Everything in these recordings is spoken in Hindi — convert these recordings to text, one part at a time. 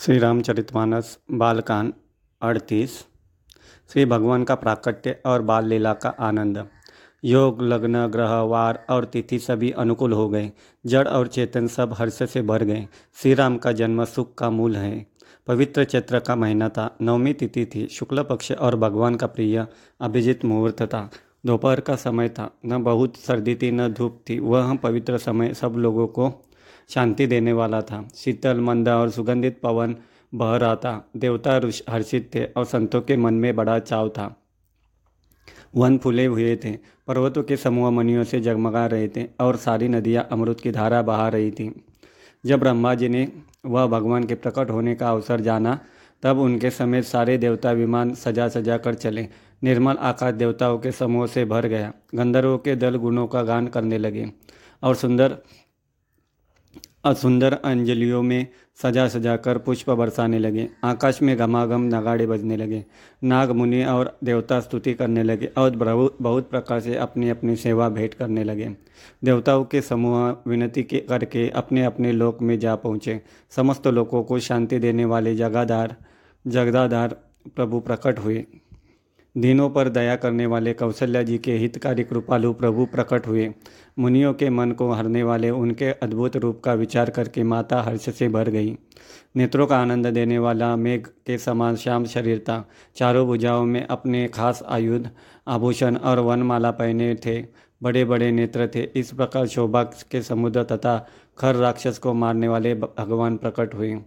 श्री रामचरितमानस बालकान, अड़तीस। श्री भगवान का प्राकट्य और बाल लीला का आनंद। योग, लग्न, ग्रह, वार और तिथि सभी अनुकूल हो गए। जड़ और चेतन सब हर्ष से भर गए। श्री राम का जन्म सुख का मूल है। पवित्र चैत्र का महीना था। नवमी तिथि थी। शुक्ल पक्ष और भगवान का प्रिय अभिजित मुहूर्त था। दोपहर का समय था। न बहुत सर्दी थी, न धूप थी। वह पवित्र समय सब लोगों को शांति देने वाला था। शीतल, मंद और सुगंधित पवन बह रहा था। देवता हर्षित थे और संतों के मन में बड़ा चाव था। वन फूले हुए थे। पर्वतों के समूह मनियों से जगमगा रहे थे और सारी नदियाँ अमृत की धारा बहा रही थी। जब ब्रह्मा जी ने वह भगवान के प्रकट होने का अवसर जाना, तब उनके समेत सारे देवता विमान सजा सजा कर चले। निर्मल आकाश देवताओं के समूह से भर गया। गंधर्वों के दल गुणों का गान करने लगे और सुंदर सुंदर अंजलियों में सजा सजा कर पुष्प बरसाने लगे। आकाश में घमाघम नगाड़े बजने लगे। नाग मुनि और देवता स्तुति करने लगे और बहुत प्रकार से अपनी अपनी सेवा भेंट करने लगे। देवताओं के समूह विनती के, करके अपने अपने लोक में जा पहुँचे। समस्त लोगों को शांति देने वाले जगादार, जगदादार प्रभु प्रकट हुए। दिनों पर दया करने वाले कौशल्या जी के हितकारी कृपालु प्रभु प्रकट हुए। मुनियों के मन को हरने वाले उनके अद्भुत रूप का विचार करके माता हर्ष से भर गई। नेत्रों का आनंद देने वाला मेघ के समान श्याम शरीर था। चारों भुजाओं में अपने खास आयुध, आभूषण और वनमाला पहने थे। बड़े बड़े नेत्र थे। इस प्रकार शोभा के समुद्र तथा खर राक्षस को मारने वाले भगवान प्रकट हुए।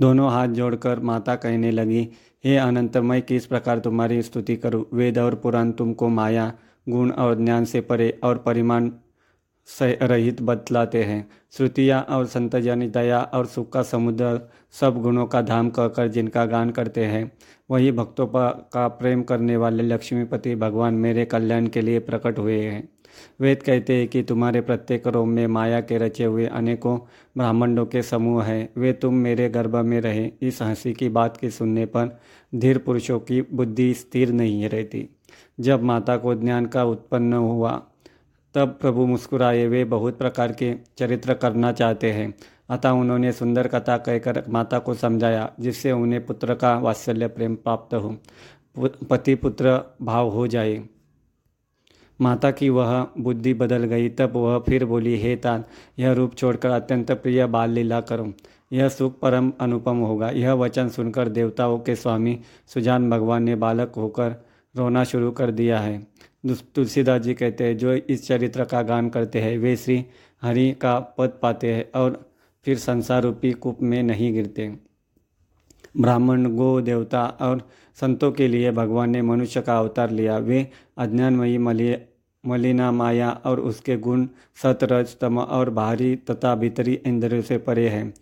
दोनों हाथ जोड़कर माता कहने लगी हे अनंत मैं किस प्रकार तुम्हारी स्तुति करूँ? वेद और पुराण तुमको माया, गुण और ज्ञान से परे और परिमाण रहित बतलाते हैं। श्रुतियाँ और संतजन दया और सुख का समुद्र, सब गुणों का धाम कहकर जिनका गान करते हैं, वही भक्तों का प्रेम करने वाले लक्ष्मीपति भगवान मेरे कल्याण के लिए प्रकट हुए हैं। वेद कहते हैं कि तुम्हारे प्रत्येक रोम में माया के रचे हुए अनेकों ब्राह्मणों के समूह हैं। वे तुम मेरे गर्भ में रहे। इस हँसी की बात के सुनने पर धीर पुरुषों की बुद्धि स्थिर नहीं रहती। जब माता को ज्ञान का उत्पन्न हुआ, तब प्रभु मुस्कुराए। वे बहुत प्रकार के चरित्र करना चाहते हैं। अतः उन्होंने सुंदर कथा कहकर माता को समझाया, जिससे उन्हें पुत्र का वात्सल्य प्रेम प्राप्त हो। पति पुत्र भाव हो जाए। माता की वह बुद्धि बदल गई, तब वह फिर बोली, हे तान यह रूप छोड़कर अत्यंत प्रिय बाल लीला करो। यह सुख परम अनुपम होगा। यह वचन सुनकर देवताओं के स्वामी सुजान भगवान ने बालक होकर रोना शुरू कर दिया है। तुलसीदास जी कहते हैं, जो इस चरित्र का गान करते हैं, वे श्री हरि का पद पाते हैं और फिर संसार रूपी कूप में नहीं गिरते। ब्राह्मण, गो देवता और संतों के लिए भगवान ने मनुष्य का अवतार लिया। वे अज्ञानमयी मलिय मलिना माया और उसके गुण सतरज, तम और बाहरी तथा भीतरी इंद्रियों से परे हैं।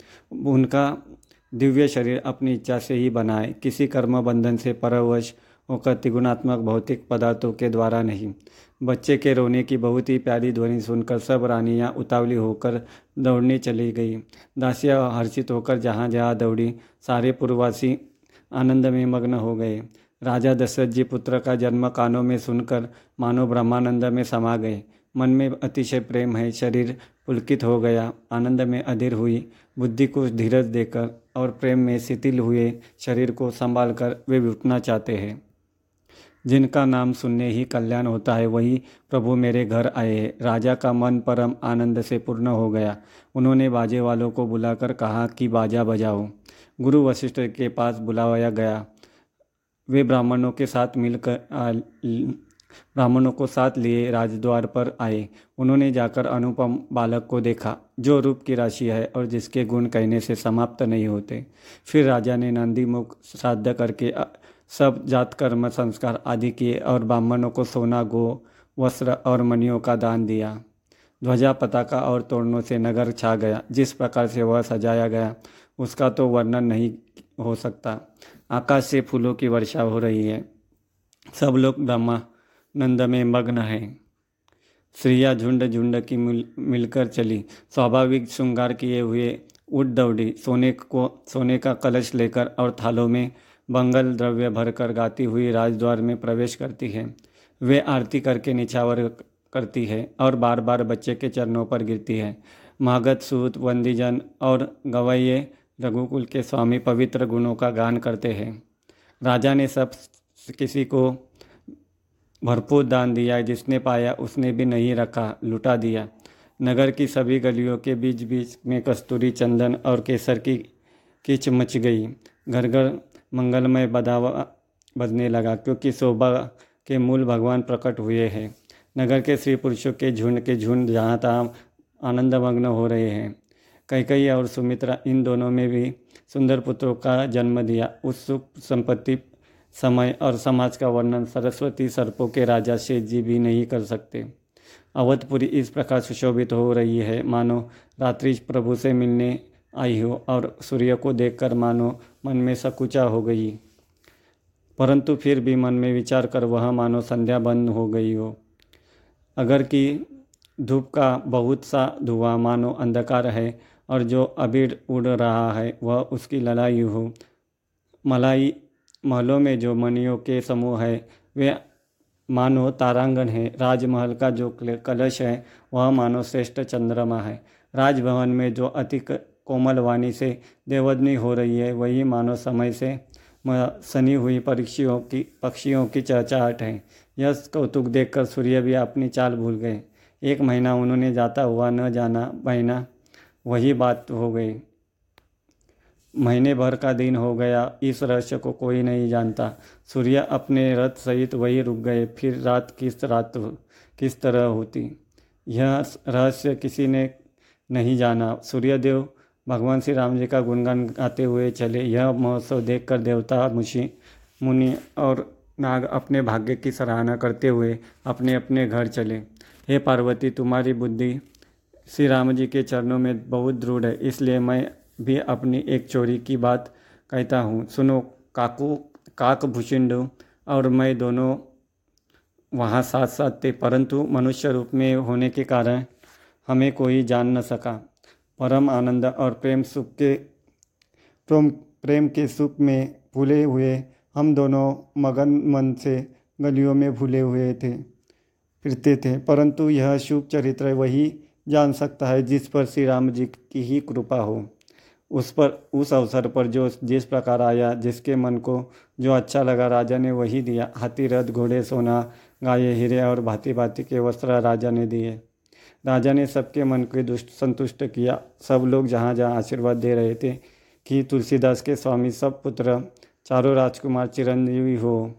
उनका दिव्य शरीर अपनी इच्छा से ही बनाए किसी कर्म बंधन से परवश होकर त्रिगुणात्मक भौतिक पदार्थों के द्वारा नहीं। बच्चे के रोने की बहुत ही प्यारी ध्वनि सुनकर सब रानियाँ उतावली होकर दौड़ने चली गई। दासिया हर्षित होकर जहाँ जहाँ दौड़ी, सारे पूर्ववासी आनंद में मग्न हो गए। राजा दशरथ जी पुत्र का जन्म कानों में सुनकर मानो ब्रह्मानंद में समा गए। मन में अतिशय प्रेम है, शरीर पुलकित हो गया, आनंद में अधीर हुई। बुद्धि को धीरज देकर और प्रेम में शिथिल हुए शरीर को संभाल कर वे उठना चाहते हैं। जिनका नाम सुनने ही कल्याण होता है, वही प्रभु मेरे घर आए राजा का मन परम आनंद से पूर्ण हो गया। उन्होंने बाजे वालों को बुलाकर कहा कि बाजा बजाओ। गुरु वशिष्ठ के पास बुलाया गया। वे ब्राह्मणों के साथ मिलकर ब्राह्मणों को साथ लिए राजद्वार पर आए। उन्होंने जाकर अनुपम बालक को देखा, जो रूप की राशि है और जिसके गुण कहने से समाप्त नहीं होते। फिर राजा ने नंदी मुख श्राद्ध करके सब जात कर्म संस्कार आदि किए और ब्राह्मणों को सोना, गो, वस्त्र और मणियों का दान दिया। ध्वजा पताका और तोड़नों से नगर छा गया। जिस प्रकार से वह सजाया गया, उसका तो वर्णन नहीं हो सकता। आकाश से फूलों की वर्षा हो रही है। सब लोग ब्रह्मानंद में मग्न हैं। स्त्रिया झुंड झुंड की मिल, मिलकर चली। स्वाभाविक श्रृंगार किए हुए उठ दौड़ी सोने को, सोने का कलश लेकर और थालों में बंगल द्रव्य भरकर गाती हुई राजद्वार में प्रवेश करती है। वे आरती करके निछावर करती है और बार बार बच्चे के चरणों पर गिरती है। मागत सूत, वंदीजन और गवैये रघुकुल के स्वामी पवित्र गुणों का गान करते हैं। राजा ने सब किसी को भरपूर दान दिया, जिसने पाया उसने भी नहीं रखा, लुटा दिया। नगर की सभी गलियों के बीच बीच में कस्तूरी चंदन और केसर की किच मच गई। घर घर मंगलमय बदावा बजने लगा, क्योंकि शोभा के मूल भगवान प्रकट हुए हैं। नगर के स्त्री पुरुषों के झुंड के झुंड जहाँ तहाँ आनंदमग्न हो रहे हैं। कैकई और सुमित्रा, इन दोनों में भी सुंदर पुत्रों का जन्म दिया। उस सुख संपत्ति, समय और समाज का वर्णन सरस्वती सर्पों के राजा शेष जी भी नहीं कर सकते। अवधपुरी इस प्रकार सुशोभित हो रही है। मानो रात्रि प्रभु से मिलने आई हो और सूर्य को देखकर मानो मन में सकुचा हो गई। परंतु फिर भी मन में विचार कर वह मानो संध्या बंद हो गई हो। अगर कि धूप का बहुत सा धुआँ मानो अंधकार है और जो अबीर उड़ रहा है, वह उसकी लड़ाई हो। मलाई महलों में जो मनियों के समूह है, वे मानो तारांगन है। राजमहल का जो कलश है, वह मानो श्रेष्ठ चंद्रमा है। राजभवन में जो अति कोमल वाणी से देवदनी हो रही है, वही मानो समय से सनी हुई पक्षियों की पक्षियों की चहचाहट है। यह कौतुक देखकर सूर्य भी अपनी चाल भूल गए। एक महीना उन्होंने जाता हुआ न जाना महीना वही बात हो गई। महीने भर का दिन हो गया, इस रहस्य को कोई नहीं जानता। सूर्य अपने रथ सहित वही रुक गए, फिर रात किस रात, किस तरह होती। यह रहस्य किसी ने नहीं जाना। सूर्यदेव भगवान श्री राम जी का गुणगान गाते हुए चले। यह महोत्सव देखकर देवता मुशी मुनि और नाग अपने भाग्य की सराहना करते हुए अपने अपने घर चले। हे पार्वती, तुम्हारी बुद्धि श्री राम जी के चरणों में बहुत दृढ़ है, इसलिए मैं भी अपनी एक चोरी की बात कहता हूँ। सुनो, काकू, काक भूषिंड और मैं दोनों वहाँ साथ साथ थे, परंतु मनुष्य रूप में होने के कारण हमें कोई जान न सका। परम आनंद और प्रेम सुख के प्रेम के सुख में भूले हुए हम दोनों मगन मन से गलियों में भूले हुए थे, फिरते थे। परंतु यह शुभ चरित्र वही जान सकता है जिस पर श्री राम जी की ही कृपा हो। उस पर उस अवसर पर जो जिस प्रकार आया, जिसके मन को जो अच्छा लगा, राजा ने वही दिया। हाथी, रथ, घोड़े, सोना, गाये, हीरे और भांति भांति के वस्त्र राजा ने दिए। राजा ने सबके मन को दुष्ट संतुष्ट किया। सब लोग जहाँ जहाँ आशीर्वाद दे रहे थे कि तुलसीदास के स्वामी सब पुत्र चारों राजकुमार चिरंजीवी हो।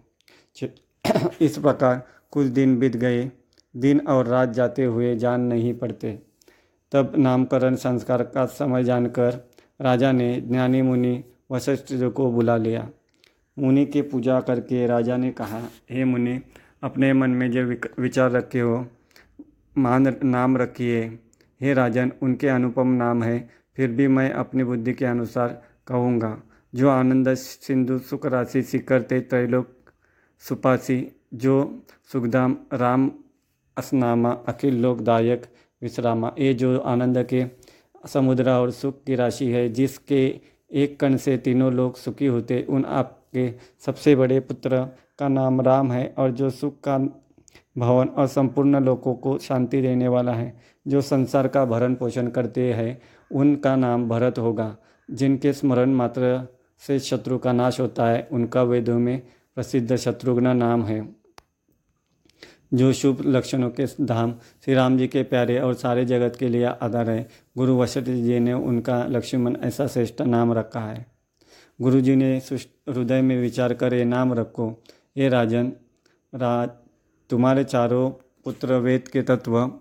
इस प्रकार कुछ दिन बीत गए। दिन और रात जाते हुए जान नहीं पड़ते। तब नामकरण संस्कार का समय जानकर राजा ने ज्ञानी मुनि वशिष्ठ को बुला लिया। मुनि की पूजा करके राजा ने कहा, हे मुनि, अपने मन में जो विचार रखे हो मान नाम रखिए। हे राजन, उनके अनुपम नाम है, फिर भी मैं अपनी बुद्धि के अनुसार कहूँगा। जो आनंद सिंधु सुख राशि, शिखर ते त्रैलोक सुपासी, जो सुखधाम राम असनामा, अखिल लोकदायक विश्रामा, ये जो आनंद के समुद्र और सुख की राशि है, जिसके एक कण से तीनों लोग सुखी होते, उन आपके सबसे बड़े पुत्र का नाम राम है, और जो सुख का भवन और संपूर्ण लोगों को शांति देने वाला है। जो संसार का भरण पोषण करते हैं, उनका नाम भरत होगा। जिनके स्मरण मात्र से शत्रु का नाश होता है, उनका वेदों में प्रसिद्ध शत्रुघ्न नाम है। जो शुभ लक्षणों के धाम श्री राम जी के प्यारे और सारे जगत के लिए आधार है, गुरु वशिष्ठ जी ने उनका लक्ष्मण ऐसा श्रेष्ठ नाम रखा है। गुरु जी ने हृदय में विचार कर ये नाम रखो ये राजन, राज तुम्हारे चारों पुत्र वेद के तत्व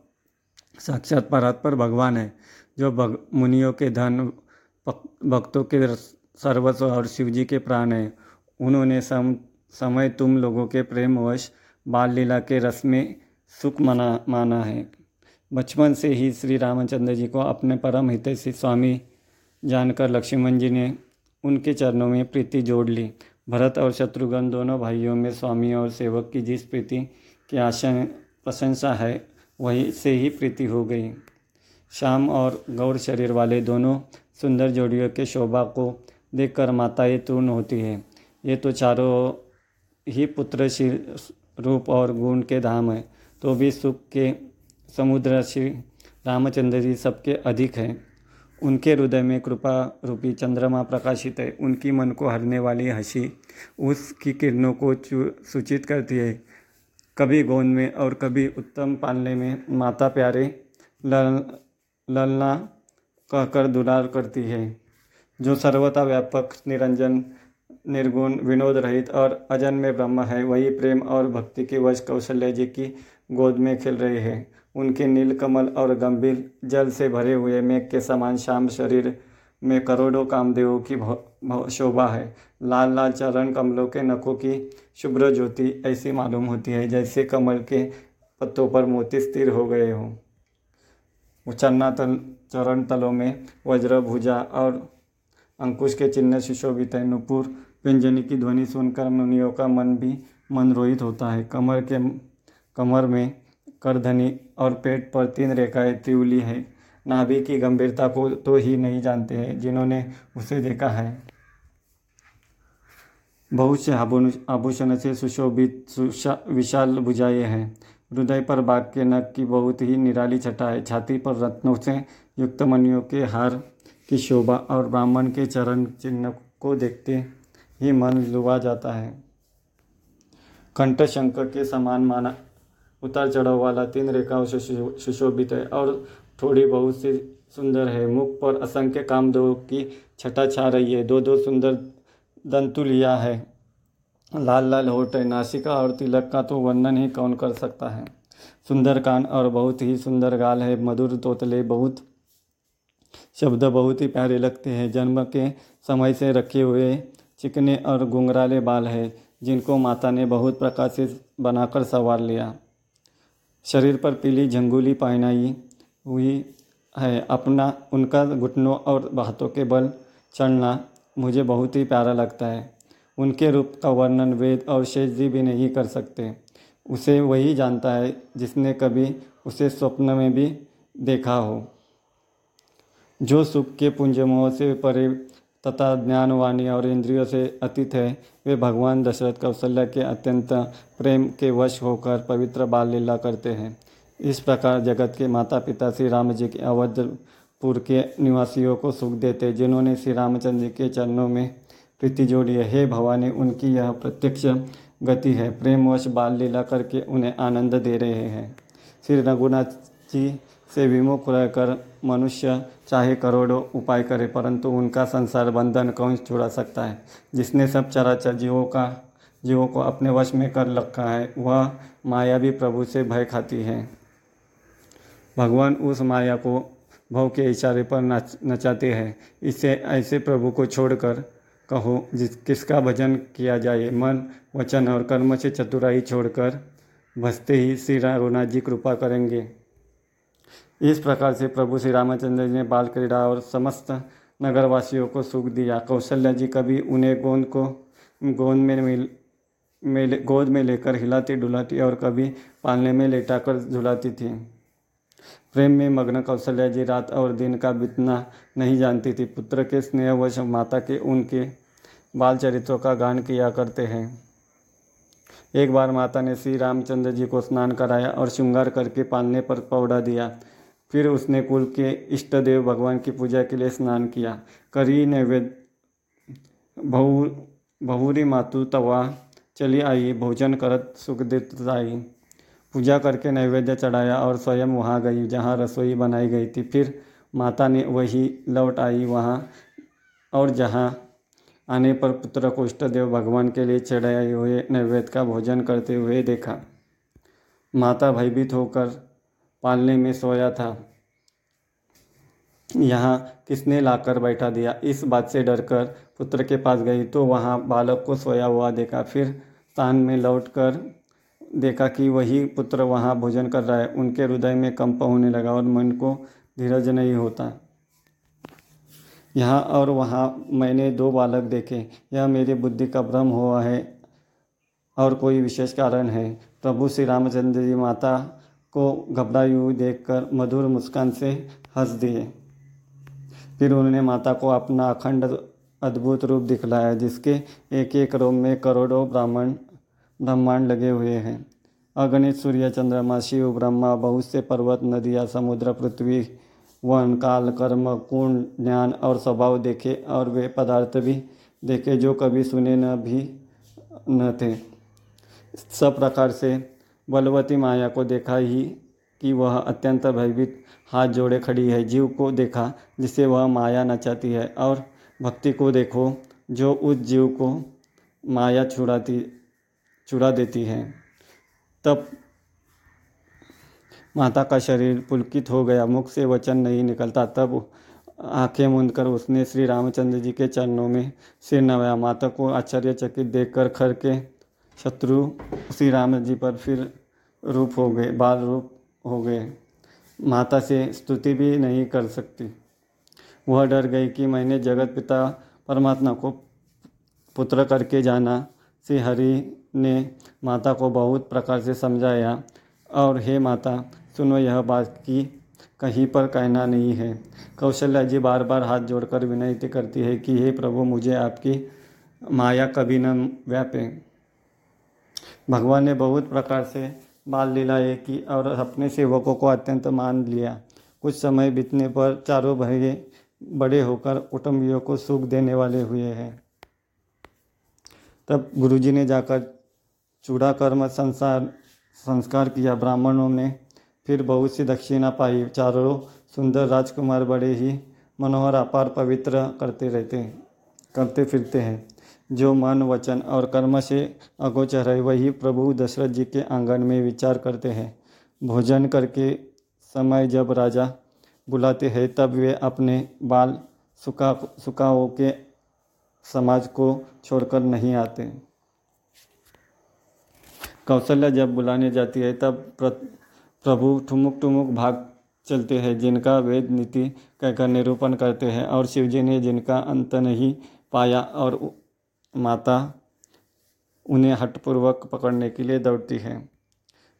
साक्षात पर भगवान है, जो भग, मुनियों के धन भक्तों के सर्वस्व और शिव जी के प्राण हैं। उन्होंने सम, समय तुम लोगों के प्रेमवश बाल लीला के रस में सुख मना, माना है। बचपन से ही श्री रामचंद्र जी को अपने परम हितैषी स्वामी जानकर लक्ष्मण जी ने उनके चरणों में प्रीति जोड़ ली। भरत और शत्रुघ्न दोनों भाइयों में स्वामी और सेवक की जिस प्रीति की आशा, प्रशंसा है, वही से ही प्रीति हो गई। श्याम और गौर शरीर वाले दोनों सुंदर जोड़ियों के शोभा को देखकर माताएँ तूर्ण होती है। ये तो चारों ही पुत्रशील रूप और गुण के धाम है। तो भी सुख के समुद्र श्री रामचंद्र जी सबके अधिक हैं। उनके हृदय में कृपा रूपी चंद्रमा प्रकाशित है। उनकी मन को हरने वाली हँसी उसकी किरणों को सूचित करती है। कभी गोंद में और कभी उत्तम पालने में माता प्यारे लल, ललना कहकर दुलार करती है, जो सर्वथा व्यापक, निरंजन, निर्गुण, विनोद रहित और अजन्मे ब्रह्म है। वही प्रेम और भक्ति के वश कौशल्य जी की गोद में खेल रहे हैं। उनके नीलकमल और गंभीर जल से भरे हुए मेघ के समान श्याम शरीर में करोड़ों कामदेवों की शोभा है। लाल लाल चरण कमलों के नखों की शुभ्र ज्योति ऐसी मालूम होती है, जैसे कमल के पत्तों पर मोती स्थिर हो गए हों। चन्ना तल, चरण तलों में वज्र, भुजा और अंकुश के चिन्ह सुशोभित है। नुपुर व्यंजनी की ध्वनि सुनकर मुनियों का मन भी मनरोहित होता है। कमर के, कमर में करधनी और पेट पर तीन रेखाएँ त्रिवली है। नाभि की गंभीरता को तो ही नहीं जानते हैं, जिन्होंने उसे देखा है। बहुत से आभूषण से सुशोभित विशाल भुजाएँ हैं। हृदय पर बाघ के नख की बहुत ही निराली छटा है छाती पर रत्नों से युक्त मनियों के हार की शोभा और ब्राह्मण के चरण चिन्ह को देखते ही मन लुभा जाता है। कंठ शंख के समान माना, उतार चढ़ाव वाला तीन रेखाओं से सुशोभित है और थोड़ी बहुत सी सुंदर है। मुख पर असंख्य कामदेव की छटा छा रही है। दो दो सुंदर दंतुलिया है। लाल लाल होठ नासिका और तिलक का तो वर्णन ही कौन कर सकता है? सुंदर कान और बहुत ही सुंदर गाल है। मधुर तोतले बहुत, शब्द बहुत ही प्यारे लगते हैं। जन्म के समय से रखे हुए चिकने और घुंघराले बाल है, जिनको माता ने बहुत प्रकाशित बनाकर संवार लिया। शरीर पर पीली झंगुली पहनाई हुई है। अपना, उनका घुटनों और हाथों के बल चढ़ना मुझे बहुत ही प्यारा लगता है। उनके रूप का वर्णन वेद और शेष जी भी नहीं कर सकते। उसे वही जानता है जिसने कभी उसे स्वप्न में भी देखा हो। जो सुख के पुंजमोह से परे तथा ज्ञानवाणी और इंद्रियों से अतीत है, वे भगवान दशरथ कौशल्या के अत्यंत प्रेम के वश होकर पवित्र बाल लीला करते हैं। इस प्रकार जगत के माता पिता श्री राम जी के अवधपुर के निवासियों को सुख देते, जिन्होंने श्री रामचंद्र जी के चरणों में प्रीति जोड़ी है। हे भवानी, उनकी यह प्रत्यक्ष गति है। प्रेमवश बाल लीला करके उन्हें आनंद दे रहे हैं। श्री रघुनाथ जी से विमुख रहकर मनुष्य चाहे करोड़ों उपाय करे, परंतु उनका संसार बंधन कौन छुड़ा सकता है? जिसने सब चराचर जीवों का, जीवों को अपने वश में कर रखा है, वह माया भी प्रभु से भय खाती है। भगवान उस माया को भव के इशारे पर नच, नचाते हैं। इसे, ऐसे प्रभु को छोड़कर कहो, जिस, किसका भजन किया जाए, मन, वचन और कर्म से चतुराई छोड़कर भसते ही श्री रघुनाथ जी कृपा करेंगे। इस प्रकार से प्रभु श्री रामचंद्र जी ने बाल क्रीड़ा और समस्त नगरवासियों को सुख दिया। कौशल्या जी कभी उन्हें गोंद को, गोंद में मिल में गोद में लेकर हिलाती डुलाती और कभी पालने में लेटाकर झुलाती थी। प्रेम में मग्न कौशल्या जी रात और दिन का बीतना नहीं जानती थी। पुत्र के स्नेहवश माता के उनके बाल चरित्रों का गान किया करते हैं। एक बार माता ने श्री रामचंद्र जी को स्नान कराया और श्रृंगार करके पालने पर पौड़ा दिया। फिर उसने कुल के इष्ट देव भगवान की पूजा के लिए स्नान किया। करी नैवेद्य बहु बहुरी मातु तवा चली आई, भोजन करत सुखदित आई। पूजा करके नैवेद्य चढ़ाया और स्वयं वहाँ गई, जहाँ रसोई बनाई गई थी। फिर माता ने वही लौट आई वहाँ और जहाँ आने पर पुत्र को इष्ट देव भगवान के लिए चढ़ाए हुए नैवेद्य का भोजन करते हुए देखा। माता भयभीत होकर पालने में सोया था। यहाँ किसने लाकर बैठा दिया? इस बात से डरकर पुत्र के पास गई तो वहाँ बालक को सोया हुआ देखा। फिर स्थान में लौटकर देखा कि वही पुत्र वहाँ भोजन कर रहा है। उनके हृदय में कंप होने लगा और मन को धीरज नहीं होता। यहाँ और वहाँ मैंने दो बालक देखे। यह मेरी बुद्धि का भ्रम हुआ है और कोई विशेष कारण है। प्रभु श्री रामचंद्र जी माता को घबराई हुई देखकर मधुर मुस्कान से हंस दिए। फिर उन्होंने माता को अपना अखंड अद्भुत रूप दिखलाया, जिसके एक एक रोम में करोड़ों ब्राह्मण ब्रह्मांड लगे हुए हैं। अगणित सूर्य, चंद्रमा, शिव, ब्रह्मा, बहुत से पर्वत, नदियाँ, समुद्र, पृथ्वी, वन, काल, कर्म गुण ज्ञान और स्वभाव देखे और वे पदार्थ भी देखे जो कभी सुने न भी न थे। सब प्रकार से बलवती माया को देखा ही कि वह अत्यंत भयभीत हाथ जोड़े खड़ी है, जीव को देखा जिसे वह माया नचाती है और भक्ति को देखो जो उस जीव को माया छुड़ाती छुड़ा देती है। तब माता का शरीर पुलकित हो गया। मुख से वचन नहीं निकलता। तब आँखें मूंद कर उसने श्री रामचंद्र जी के चरणों में सिर नवाया माता को आश्चर्यचकित देखकर खर के शत्रु श्री राम जी पर फिर रूप हो गए, बाल रूप हो गए। माता से स्तुति भी नहीं कर सकती। वह डर गई कि मैंने जगत पिता परमात्मा को पुत्र करके जाना, श्री हरि ने माता को बहुत प्रकार से समझाया, और हे माता, सुनो यह बात की कहीं पर कहना नहीं है। कौशल्या जी बार बार हाथ जोड़कर विनती करती है कि, हे प्रभु, मुझे आपकी माया कभी न व्यापे। भगवान ने बहुत प्रकार से बाल लीलाएँ की, और अपने सेवकों को अत्यंत मान लिया। कुछ समय बीतने पर चारों भाई बड़े होकर कुटुंबियों को सुख देने वाले हुए हैं। तब गुरुजी ने जाकर चूड़ा कर्म संसार, संस्कार किया ब्राह्मणों ने। फिर बहुत सी दक्षिणा पाई। चारों सुंदर राजकुमार बड़े ही मनोहर, अपार पवित्र करते रहते, करते फिरते हैं। जो मन, वचन और कर्म से अगोचर है, वही प्रभु दशरथ जी के आँगन में विचार करते हैं। भोजन करके समय जब राजा बुलाते हैं, तब वे अपने बाल सुखा, सुखाओं के समाज को छोड़कर नहीं आते। कौशल्या जब बुलाने जाती है, तब प्रभु ठुमुक ठुमुक भाग चलते हैं, जिनका वेद नीति कहकर निरूपण करते हैं, और शिवजी ने जिनका अंत नहीं पाया और माता उन्हें हटपूर्वक पकड़ने के लिए दौड़ती है।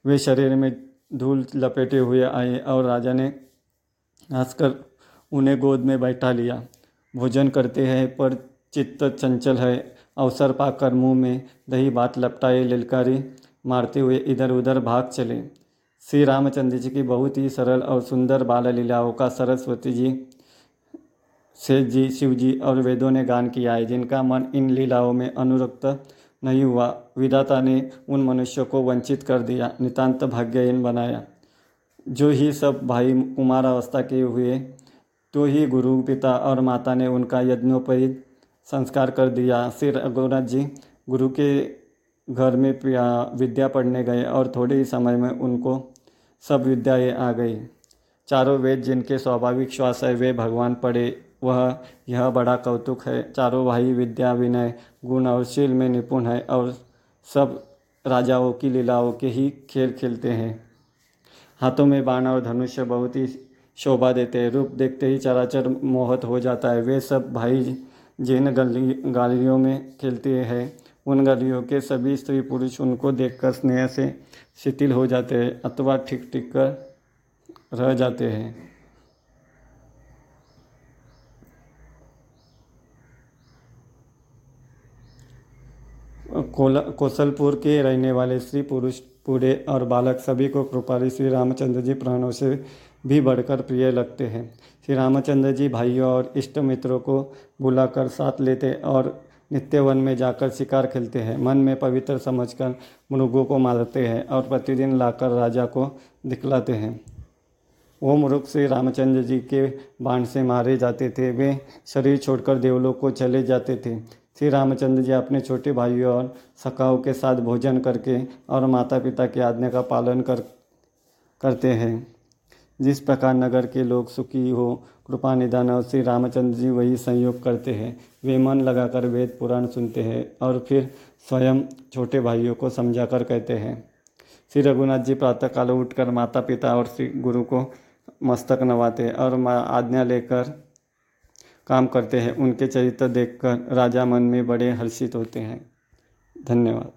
वे शरीर में धूल लपेटे हुए आए, और राजा ने हंसकर उन्हें गोद में बैठा लिया। भोजन करते हैं, पर चित्त चंचल है। अवसर पाकर मुँह में दही भात लपटाए, ललकारी मारते हुए इधर उधर भाग चले। श्री रामचंद्र जी की बहुत ही सरल और सुंदर बाल लीलाओं का सरस्वती जी शेष जी, शिव जी और वेदों ने गान किया है, जिनका मन इन लीलाओं में अनुरक्त नहीं हुआ। विदाता ने उन मनुष्यों को वंचित कर दिया, नितांत भाग्यहीन बनाया। जो ही सब भाई कुमार अवस्था के हुए तो ही गुरु, पिता और माता ने उनका यज्ञोपरित संस्कार कर दिया। श्री रघुनाथ जी, गुरु के घर में विद्या पढ़ने गए और थोड़े ही समय में उनको सब विद्याएँ आ गई। चारों वेद जिनके स्वाभाविक श्वास है, वे भगवान पढ़े। वह, यह बड़ा कौतुक है। चारों भाई विद्या विनय, गुण और शील में निपुण है और सब राजाओं की लीलाओं के ही खेल खेलते हैं। हाथों में बाण और धनुष्य बहुत ही शोभा देते हैं। रूप देखते ही चराचर मोहत हो जाता है। वे सब भाई जिन गली, गालियों में खेलते हैं उन गलियों के सभी स्त्री पुरुष उनको देखकर स्नेह से शिथिल हो जाते हैं, अथवा ठीक ठीक कर रह जाते हैं। कौशलपुर के रहने वाले स्त्री पुरुष, बूढ़े और बालक सभी को कृपाली श्री रामचंद्र जी प्राणों से भी बढ़कर प्रिय लगते हैं। श्री रामचंद्र जी भाइयों और इष्ट मित्रों को बुलाकर साथ लेते और नित्य वन में जाकर शिकार खेलते हैं। मन में पवित्र समझकर मृगों को मारते हैं और प्रतिदिन लाकर राजा को दिखलाते हैं। वो मृग श्री रामचंद्र जी के बाण से मारे जाते थे। वे शरीर छोड़कर देवलों को चले जाते थे। श्री रामचंद्र जी अपने छोटे भाइयों और सखाओं के साथ भोजन करके और माता पिता की आज्ञा का पालन कर, करते हैं। जिस प्रकार नगर के लोग सुखी हो, कृपा निदान और श्री रामचंद्र जी वही संयोग करते हैं। वे मन लगाकर वेद पुराण सुनते हैं और फिर स्वयं छोटे भाइयों को समझाकर कहते हैं। श्री रघुनाथ जी प्रातःकाल उठकर माता पिता और श्री गुरु को मस्तक नवाते और आज्ञा लेकर काम करते हैं। उनके चरित्र देखकर राजा मन में बड़े हर्षित होते हैं। धन्यवाद।